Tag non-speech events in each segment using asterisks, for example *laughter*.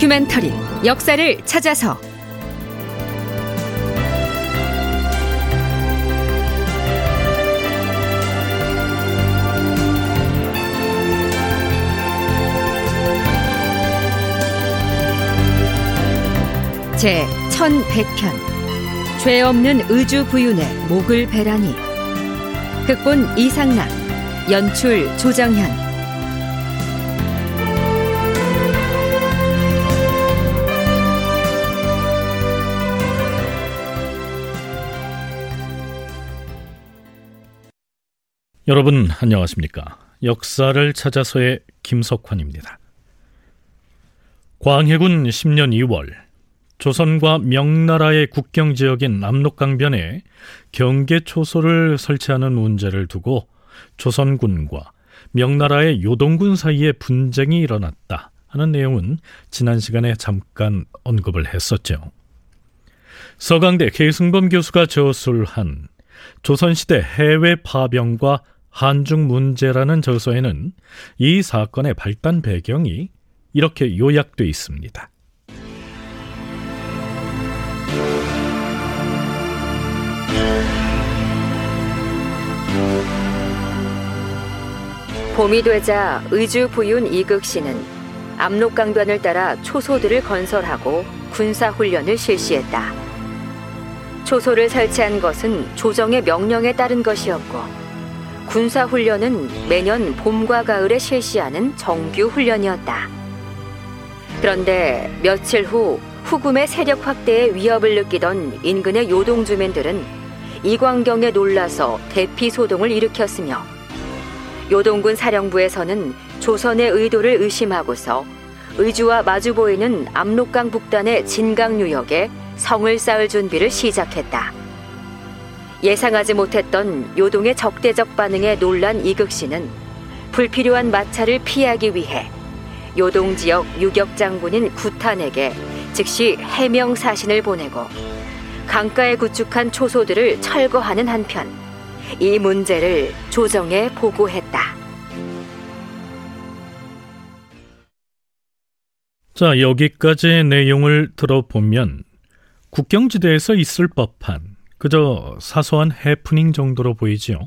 다큐멘터리 역사를 찾아서. 제 1100편. 죄 없는 의주 부윤의 목을 베라니. 극본 이상락 연출 조정현 여러분 안녕하십니까? 역사를 찾아서의 김석환입니다. 광해군 10년 2월 조선과 명나라의 국경 지역인 압록강변에 경계 초소를 설치하는 문제를 두고 조선군과 명나라의 요동군 사이에 분쟁이 일어났다 하는 내용은 지난 시간에 잠깐 언급을 했었죠. 서강대 계승범 교수가 저술한 조선시대 해외 파병과 한중 문제라는 저서에는 이 사건의 발단 배경이 이렇게 요약돼 있습니다. 봄이 되자 의주 부윤 이극 씨는 압록강변을 따라 초소들을 건설하고 군사 훈련을 실시했다. 초소를 설치한 것은 조정의 명령에 따른 것이었고 군사훈련은 매년 봄과 가을에 실시하는 정규 훈련이었다. 그런데 며칠 후 후금의 세력 확대에 위협을 느끼던 인근의 요동 주민들은 이 광경에 놀라서 대피 소동을 일으켰으며 요동군 사령부에서는 조선의 의도를 의심하고서 의주와 마주 보이는 압록강 북단의 진강 유역에 성을 쌓을 준비를 시작했다. 예상하지 못했던 요동의 적대적 반응에 놀란 이극 씨는 불필요한 마찰을 피하기 위해 요동 지역 유격 장군인 구탄에게 즉시 해명 사신을 보내고 강가에 구축한 초소들을 철거하는 한편 이 문제를 조정에 보고했다. 자, 여기까지의 내용을 들어보면 국경지대에서 있을 법한 그저 사소한 해프닝 정도로 보이지요.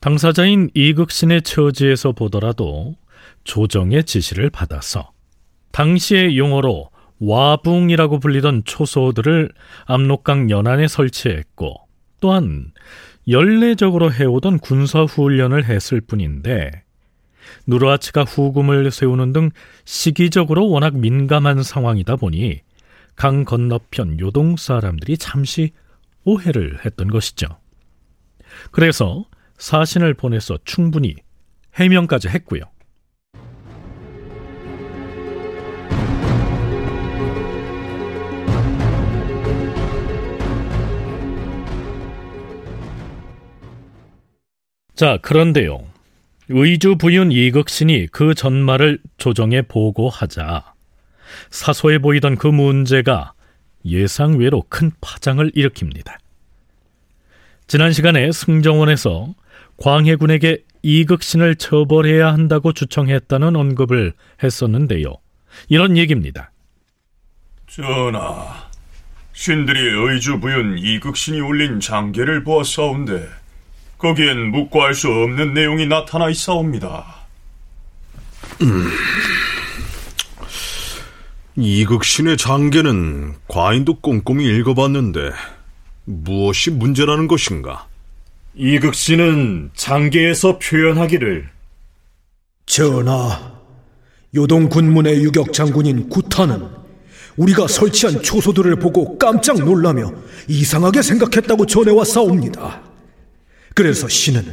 당사자인 이극신의 처지에서 보더라도 조정의 지시를 받아서 당시의 용어로 와붕이라고 불리던 초소들을 압록강 연안에 설치했고 또한 연례적으로 해오던 군사 훈련을 했을 뿐인데 누르하치가 후금을 세우는 등 시기적으로 워낙 민감한 상황이다 보니 강 건너편 요동 사람들이 잠시 오해를 했던 것이죠. 그래서 사신을 보내서 충분히 해명까지 했고요. 자, 그런데요. 의주 부윤 이극신이 그 전말을 조정에 보고하자 사소해 보이던 그 문제가 예상 외로 큰 파장을 일으킵니다. 지난 시간에 승정원에서 광해군에게 이극신을 처벌해야 한다고 주청했다는 언급을 했었는데요. 이런 얘기입니다. 전하, 신들이 의주 부윤 이극신이 올린 장계를 보았사온데 거기엔 묵과할 수 없는 내용이 나타나 있사옵니다. 음, 이극신의 장계는 과인도 꼼꼼히 읽어봤는데 무엇이 문제라는 것인가? 이극신은 장계에서 표현하기를 전하, 요동 군문의 유격 장군인 구타는 우리가 설치한 초소들을 보고 깜짝 놀라며 이상하게 생각했다고 전해왔사옵니다. 그래서 신은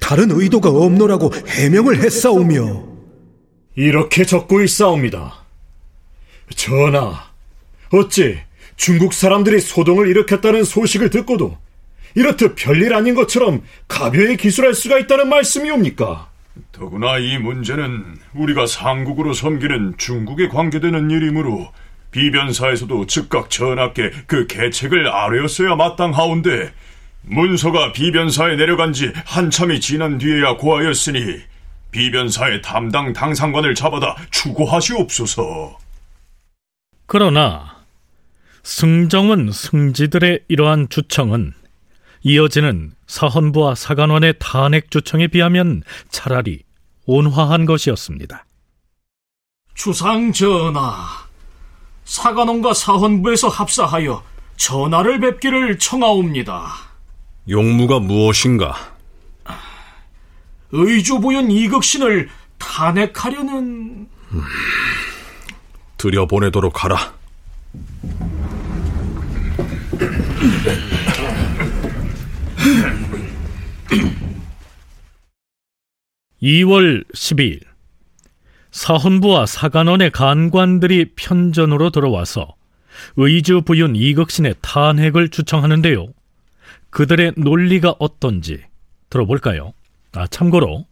다른 의도가 없노라고 해명을 했사오며 이렇게 적고 있사옵니다. 전하, 어찌 중국 사람들이 소동을 일으켰다는 소식을 듣고도 이렇듯 별일 아닌 것처럼 가벼이 기술할 수가 있다는 말씀이옵니까? 더구나 이 문제는 우리가 상국으로 섬기는 중국에 관계되는 일이므로 비변사에서도 즉각 전하께 그 계책을 아뢰었어야 마땅하온데 문서가 비변사에 내려간 지 한참이 지난 뒤에야 고하였으니 비변사의 담당 당상관을 잡아다 추고하시옵소서. 그러나 승정원 승지들의 이러한 주청은 이어지는 사헌부와 사관원의 탄핵 주청에 비하면 차라리 온화한 것이었습니다. 주상 전하, 사관원과 사헌부에서 합사하여 전하를 뵙기를 청하옵니다. 용무가 무엇인가? 의주부윤 이극신을 탄핵하려는 들여보내도록 하라. 2월 12일 사헌부와 사관원의 간관들이 편전으로 들어와서 의주 부윤 이극신의 탄핵을 주청하는데요. 그들의 논리가 어떤지 들어볼까요? 아, 참고로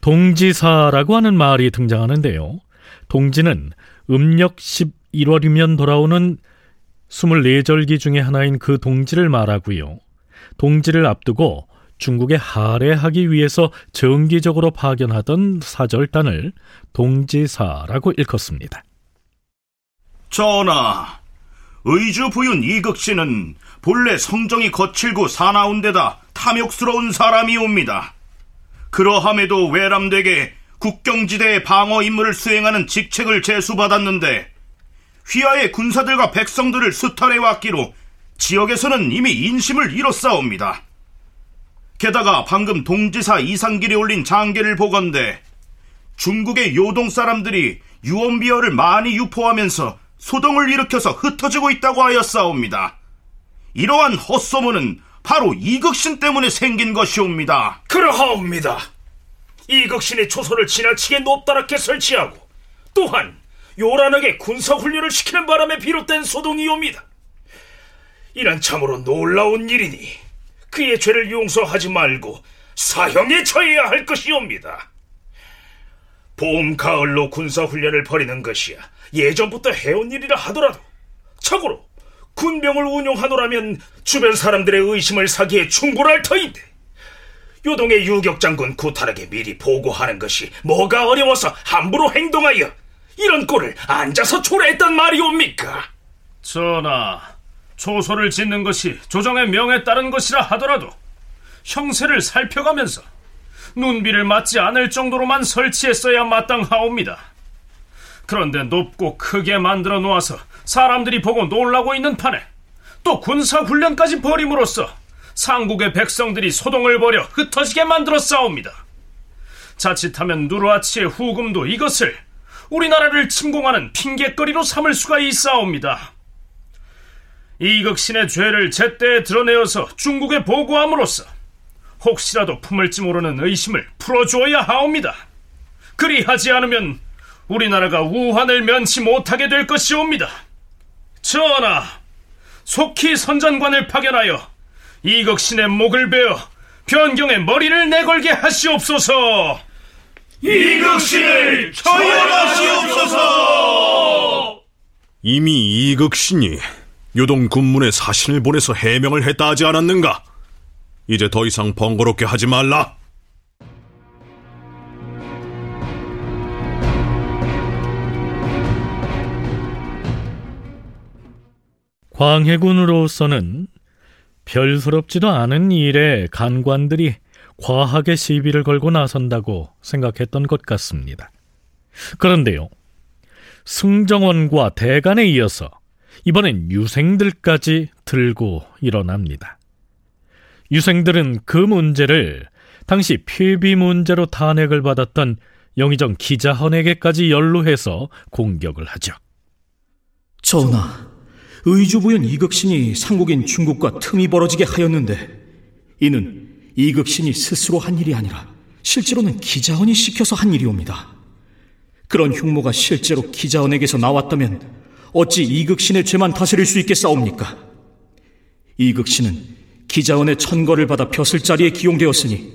동지사라고 하는 말이 등장하는데요. 동지는 음력 11월이면 돌아오는 24절기 중의 하나인 그 동지를 말하고요. 동지를 앞두고 중국에 할애하기 위해서 정기적으로 파견하던 사절단을 동지사라고 일컫습니다. 전하, 의주 부윤 이극씨는 본래 성정이 거칠고 사나운 데다 탐욕스러운 사람이옵니다. 그러함에도 외람되게 국경지대의 방어 임무를 수행하는 직책을 제수받았는데 휘하의 군사들과 백성들을 수탈해왔기로 지역에서는 이미 인심을 잃었사옵니다. 게다가 방금 동지사 이상길이 올린 장계를 보건대 중국의 요동 사람들이 유언비어를 많이 유포하면서 소동을 일으켜서 흩어지고 있다고 하였사옵니다. 이러한 헛소문은 바로 이극신 때문에 생긴 것이옵니다. 그러하옵니다. 이극신의 초소를 지나치게 높다랗게 설치하고 또한 요란하게 군사훈련을 시키는 바람에 비롯된 소동이옵니다. 이란 참으로 놀라운 일이니 그의 죄를 용서하지 말고 사형에 처해야 할 것이옵니다. 봄, 가을로 군사훈련을 벌이는 것이야 예전부터 해온 일이라 하더라도 참고로 군병을 운용하노라면 주변 사람들의 의심을 사기에 충분할 터인데 요동의 유격장군 구탈에게 미리 보고하는 것이 뭐가 어려워서 함부로 행동하여 이런 꼴을 앉아서 초래했단 말이옵니까? 전하, 초소를 짓는 것이 조정의 명에 따른 것이라 하더라도 형세를 살펴가면서 눈비를 맞지 않을 정도로만 설치했어야 마땅하옵니다. 그런데 높고 크게 만들어 놓아서 사람들이 보고 놀라고 있는 판에 또 군사 훈련까지 벌임으로써 상국의 백성들이 소동을 벌여 흩어지게 만들어 싸웁니다. 자칫하면 누르아치의 후금도 이것을 우리나라를 침공하는 핑계거리로 삼을 수가 있사옵니다. 이극신의 죄를 제때 드러내어서 중국에 보고함으로써 혹시라도 품을지 모르는 의심을 풀어주어야 하옵니다. 그리하지 않으면 우리나라가 우한을 면치 못하게 될 것이옵니다. 전하, 속히 선전관을 파견하여 이극신의 목을 베어 변경의 머리를 내걸게 하시옵소서. 이극신을 처형하시옵소서. 이미 이극신이 요동 군문에 사신을 보내서 해명을 했다 하지 않았는가? 이제 더 이상 번거롭게 하지 말라. 광해군으로서는 별스럽지도 않은 일에 간관들이 과하게 시비를 걸고 나선다고 생각했던 것 같습니다. 그런데요, 승정원과 대간에 이어서 이번엔 유생들까지 들고 일어납니다. 유생들은 그 문제를 당시 폐비 문제로 탄핵을 받았던 영의정 기자헌에게까지 연루해서 공격을 하죠. 전하, 의주부연 이극신이 상국인 중국과 틈이 벌어지게 하였는데 이는 이극신이 스스로 한 일이 아니라 실제로는 기자헌이 시켜서 한 일이옵니다. 그런 흉모가 실제로 기자헌에게서 나왔다면 어찌 이극신의 죄만 다스릴 수 있겠사옵니까? 이극신은 기자원의 천거를 받아 벼슬 자리에 기용되었으니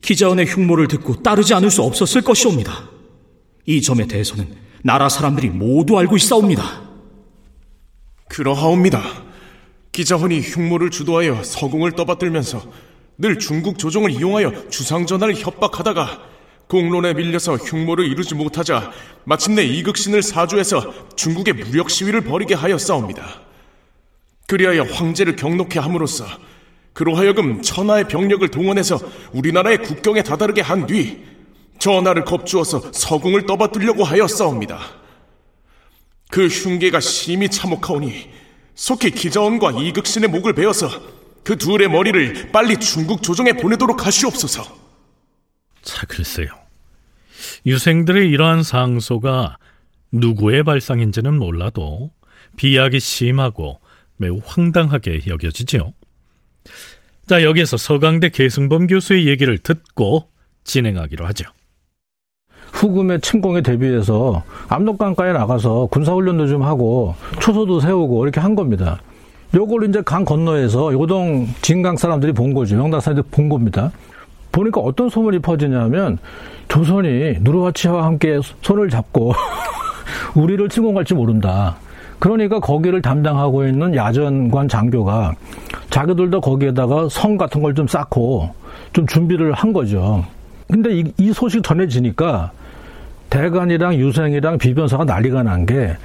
기자원의 흉모를 듣고 따르지 않을 수 없었을 것이옵니다. 이 점에 대해서는 나라 사람들이 모두 알고 있사옵니다. 그러하옵니다. 기자원이 흉모를 주도하여 서궁을 떠받들면서 늘 중국 조정을 이용하여 주상전하를 협박하다가 공론에 밀려서 흉모를 이루지 못하자 마침내 이극신을 사주해서 중국에 무력 시위를 벌이게 하였사옵니다. 그리하여 황제를 경록해 함으로써 그로 하여금 천하의 병력을 동원해서 우리나라의 국경에 다다르게 한 뒤 전하를 겁주어서 서궁을 떠받들려고 하였사옵니다. 그 흉계가 심히 참혹하오니 속히 기자원과 이극신의 목을 베어서 그 둘의 머리를 빨리 중국 조정에 보내도록 하시옵소서. 자, 글쎄요. 유생들의 이러한 상소가 누구의 발상인지는 몰라도 비약이 심하고 매우 황당하게 여겨지지요. 자, 여기에서 서강대 계승범 교수의 얘기를 듣고 진행하기로 하죠. 후금의 침공에 대비해서 압록강가에 나가서 군사훈련도 좀 하고 초소도 세우고 이렇게 한 겁니다. 요걸 이제 강 건너에서 요동 진강 사람들이 본 거죠. 영남 사람들이 본 겁니다. 보니까 어떤 소문이 퍼지냐면 조선이 누르와치와 함께 손을 잡고 *laughs* 우리를 침공할지 모른다. 그러니까 거기를 담당하고 있는 야전관 장교가 자기들도 거기에다가 성 같은 걸 좀 쌓고 좀 준비를 한 거죠. 근데 이, 이 소식 전해지니까 대관이랑 유생이랑 비변사가 난리가 난 게,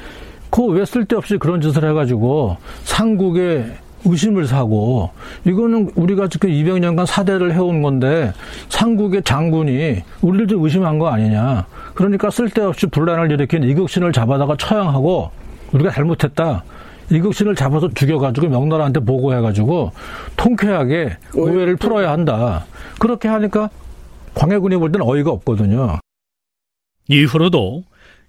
그 왜 쓸데없이 그런 짓을 해가지고 상국에 의심을 사고, 이거는 우리가 지금 200년간 사대를 해온 건데, 상국의 장군이 우리를 좀 의심한 거 아니냐. 그러니까 쓸데없이 분란을 일으킨 이극신을 잡아다가 처형하고, 우리가 잘못했다. 이극신을 잡아서 죽여가지고 명나라한테 보고해가지고 통쾌하게 오해를 풀어야 한다. 그렇게 하니까 광해군이 볼 때는 어이가 없거든요. 이후로도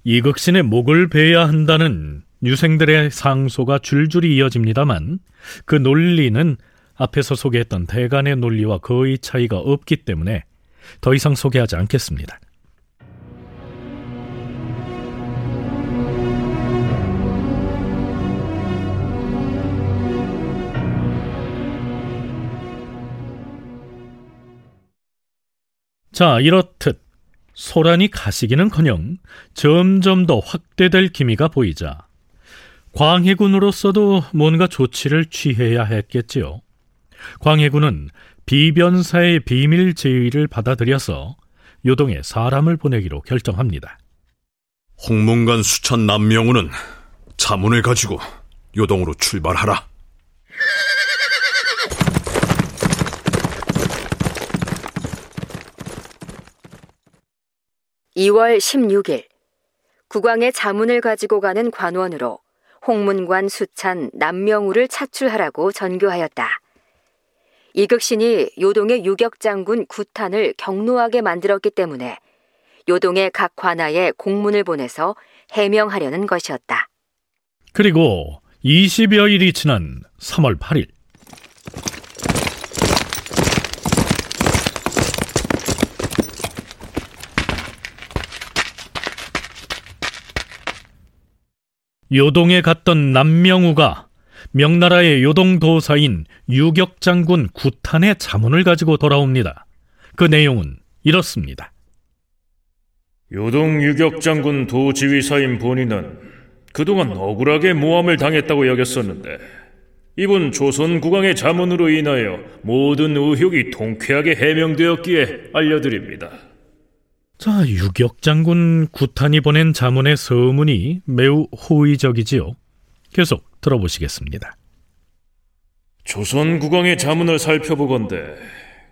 이극신의 목을 베야 한다는 유생들의 상소가 줄줄이 이어집니다만 그 논리는 앞에서 소개했던 대간의 논리와 거의 차이가 없기 때문에 더 이상 소개하지 않겠습니다. 자, 이렇듯 소란이 가시기는커녕 점점 더 확대될 기미가 보이자 광해군으로서도 뭔가 조치를 취해야 했겠지요. 광해군은 비변사의 비밀 제의를 받아들여서 요동에 사람을 보내기로 결정합니다. 홍문관 수천 남명우는 자문을 가지고 요동으로 출발하라. 2월 16일 국왕의 자문을 가지고 가는 관원으로 홍문관 수찬 남명우를 차출하라고 전교하였다. 이극신이 요동의 유격장군 구탄을 경로하게 만들었기 때문에 요동의 각 관하에 공문을 보내서 해명하려는 것이었다. 그리고 20여일이 지난 3월 8일 요동에 갔던 남명우가 명나라의 요동도사인 유격장군 구탄의 자문을 가지고 돌아옵니다. 그 내용은 이렇습니다. 요동 유격장군 도지휘사인 본인은 그동안 억울하게 모함을 당했다고 여겼었는데 이번 조선 국왕의 자문으로 인하여 모든 의혹이 통쾌하게 해명되었기에 알려드립니다. 자, 유격 장군 구탄이 보낸 자문의 서문이 매우 호의적이지요. 계속 들어보시겠습니다. 조선 국왕의 자문을 살펴보건대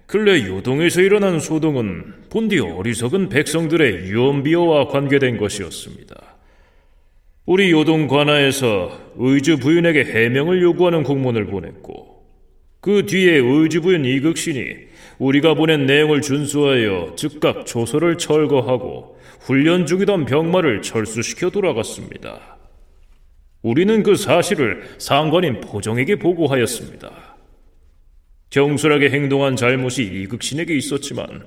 근래 요동에서 일어난 소동은 본디 어리석은 백성들의 유언비어와 관계된 것이었습니다. 우리 요동 관하에서 의주 부윤에게 해명을 요구하는 공문을 보냈고 그 뒤에 의주 부윤 이극신이 우리가 보낸 내용을 준수하여 즉각 조서를 철거하고 훈련 중이던 병마를 철수시켜 돌아갔습니다. 우리는 그 사실을 상관인 포정에게 보고하였습니다. 경솔하게 행동한 잘못이 이극신에게 있었지만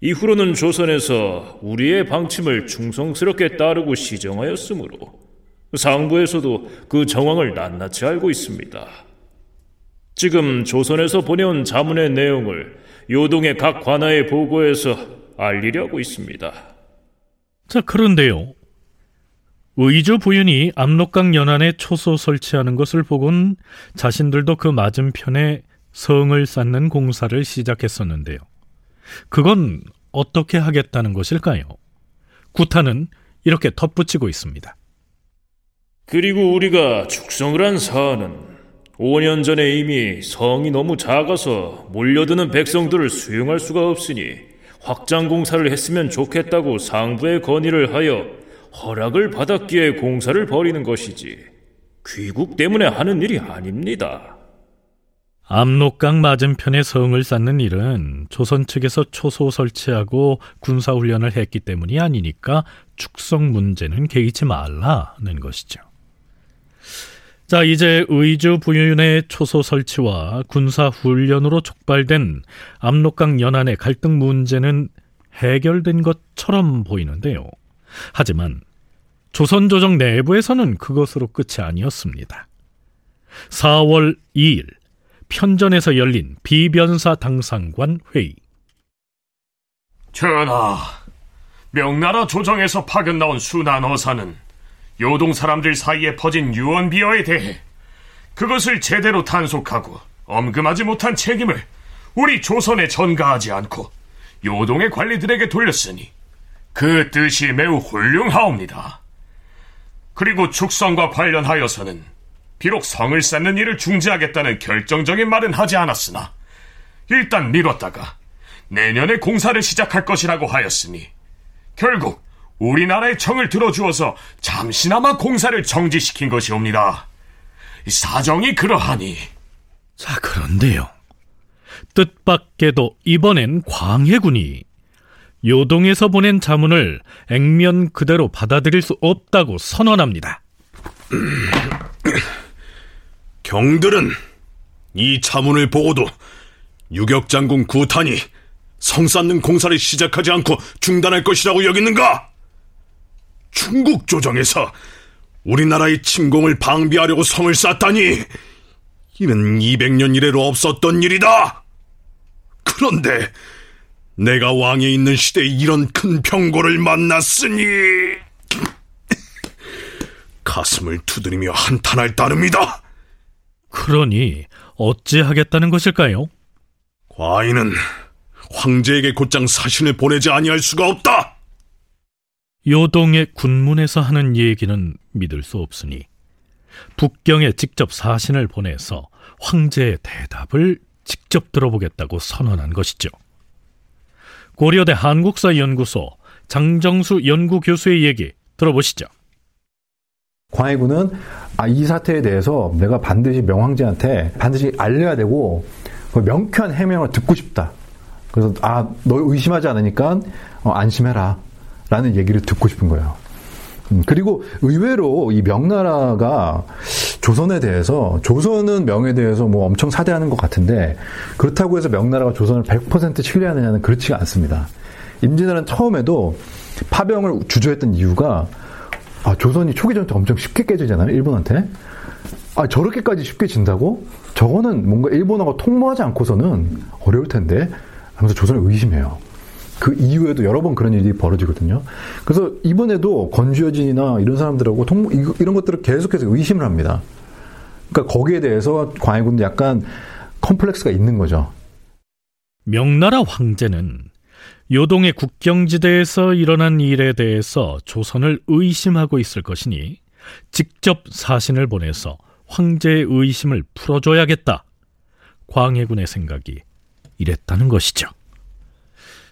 이후로는 조선에서 우리의 방침을 충성스럽게 따르고 시정하였으므로 상부에서도 그 정황을 낱낱이 알고 있습니다. 지금 조선에서 보내온 자문의 내용을 요동의 각 관하에 보고해서 알리려고 있습니다. 자, 그런데요. 의주 부윤이 압록강 연안에 초소 설치하는 것을 보곤 자신들도 그 맞은편에 성을 쌓는 공사를 시작했었는데요. 그건 어떻게 하겠다는 것일까요? 구타는 이렇게 덧붙이고 있습니다. 그리고 우리가 축성을 한 사안은 5년 전에 이미 성이 너무 작아서 몰려드는 백성들을 수용할 수가 없으니 확장 공사를 했으면 좋겠다고 상부에 건의를 하여 허락을 받았기에 공사를 벌이는 것이지 귀국 때문에 하는 일이 아닙니다. 압록강 맞은편에 성을 쌓는 일은 조선 측에서 초소 설치하고 군사 훈련을 했기 때문이 아니니까 축성 문제는 개의치 말라는 것이죠. 자, 이제 의주 부윤의 초소 설치와 군사 훈련으로 촉발된 압록강 연안의 갈등 문제는 해결된 것처럼 보이는데요. 하지만 조선 조정 내부에서는 그것으로 끝이 아니었습니다. 4월 2일 편전에서 열린 비변사 당상관 회의. 전하, 명나라 조정에서 파견 나온 순한 어사는 요동 사람들 사이에 퍼진 유언 비어에 대해 그것을 제대로 단속하고 엄금하지 못한 책임을 우리 조선에 전가하지 않고 요동의 관리들에게 돌렸으니 그 뜻이 매우 훌륭하옵니다. 그리고 축성과 관련하여서는 비록 성을 쌓는 일을 중지하겠다는 결정적인 말은 하지 않았으나 일단 미뤘다가 내년에 공사를 시작할 것이라고 하였으니 결국 우리나라의 청을 들어주어서 잠시나마 공사를 정지시킨 것이옵니다. 사정이 그러하니. 자, 그런데요. 뜻밖에도 이번엔 광해군이 요동에서 보낸 자문을 액면 그대로 받아들일 수 없다고 선언합니다. *clears throat* 경들은 이 자문을 보고도 유격장군 구탄이 성 쌓는 공사를 시작하지 않고 중단할 것이라고 여기는가? 중국 조정에서 우리나라의 침공을 방비하려고 성을 쌓다니 이는 200년 이래로 없었던 일이다. 그런데 내가 왕에 있는 시대에 이런 큰 병고를 만났으니 *laughs* 가슴을 두드리며 한탄할 따름이다. 그러니 어찌하겠다는 것일까요? 과인은 황제에게 곧장 사신을 보내지 아니할 수가 없다. 요동의 군문에서 하는 얘기는 믿을 수 없으니 북경에 직접 사신을 보내서 황제의 대답을 직접 들어보겠다고 선언한 것이죠. 고려대 한국사연구소 장정수 연구교수의 얘기 들어보시죠. 광해군은 아, 이 사태에 대해서 내가 반드시 명황제한테 반드시 알려야 되고 그 명쾌한 해명을 듣고 싶다. 그래서 아, 너 의심하지 않으니까 어, 안심해라. 라는 얘기를 듣고 싶은 거예요. 음, 그리고 의외로 이 명나라가 조선에 대해서 조선은 명에 대해서 뭐 엄청 사대하는 것 같은데 그렇다고 해서 명나라가 조선을 100% 신뢰하느냐는 그렇지가 않습니다. 임진왜란 처음에도 파병을 주저했던 이유가 아, 조선이 초기 전투 엄청 쉽게 깨지잖아요, 일본한테. 아, 저렇게까지 쉽게 진다고? 저거는 뭔가 일본하고 통모하지 않고서는 어려울 텐데 하면서 조선을 의심해요. 그 이후에도 여러 번 그런 일이 벌어지거든요. 그래서 이번에도 권주여진이나 이런 사람들하고 통, 이런 것들을 계속해서 의심을 합니다. 그러니까 거기에 대해서 광해군도 약간 컴플렉스가 있는 거죠. 명나라 황제는 요동의 국경지대에서 일어난 일에 대해서 조선을 의심하고 있을 것이니 직접 사신을 보내서 황제의 의심을 풀어줘야겠다. 광해군의 생각이 이랬다는 것이죠.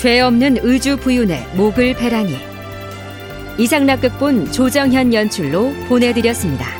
죄 없는 의주 부윤의 목을 베라니 이상락 극본 조정현 연출로 보내드렸습니다.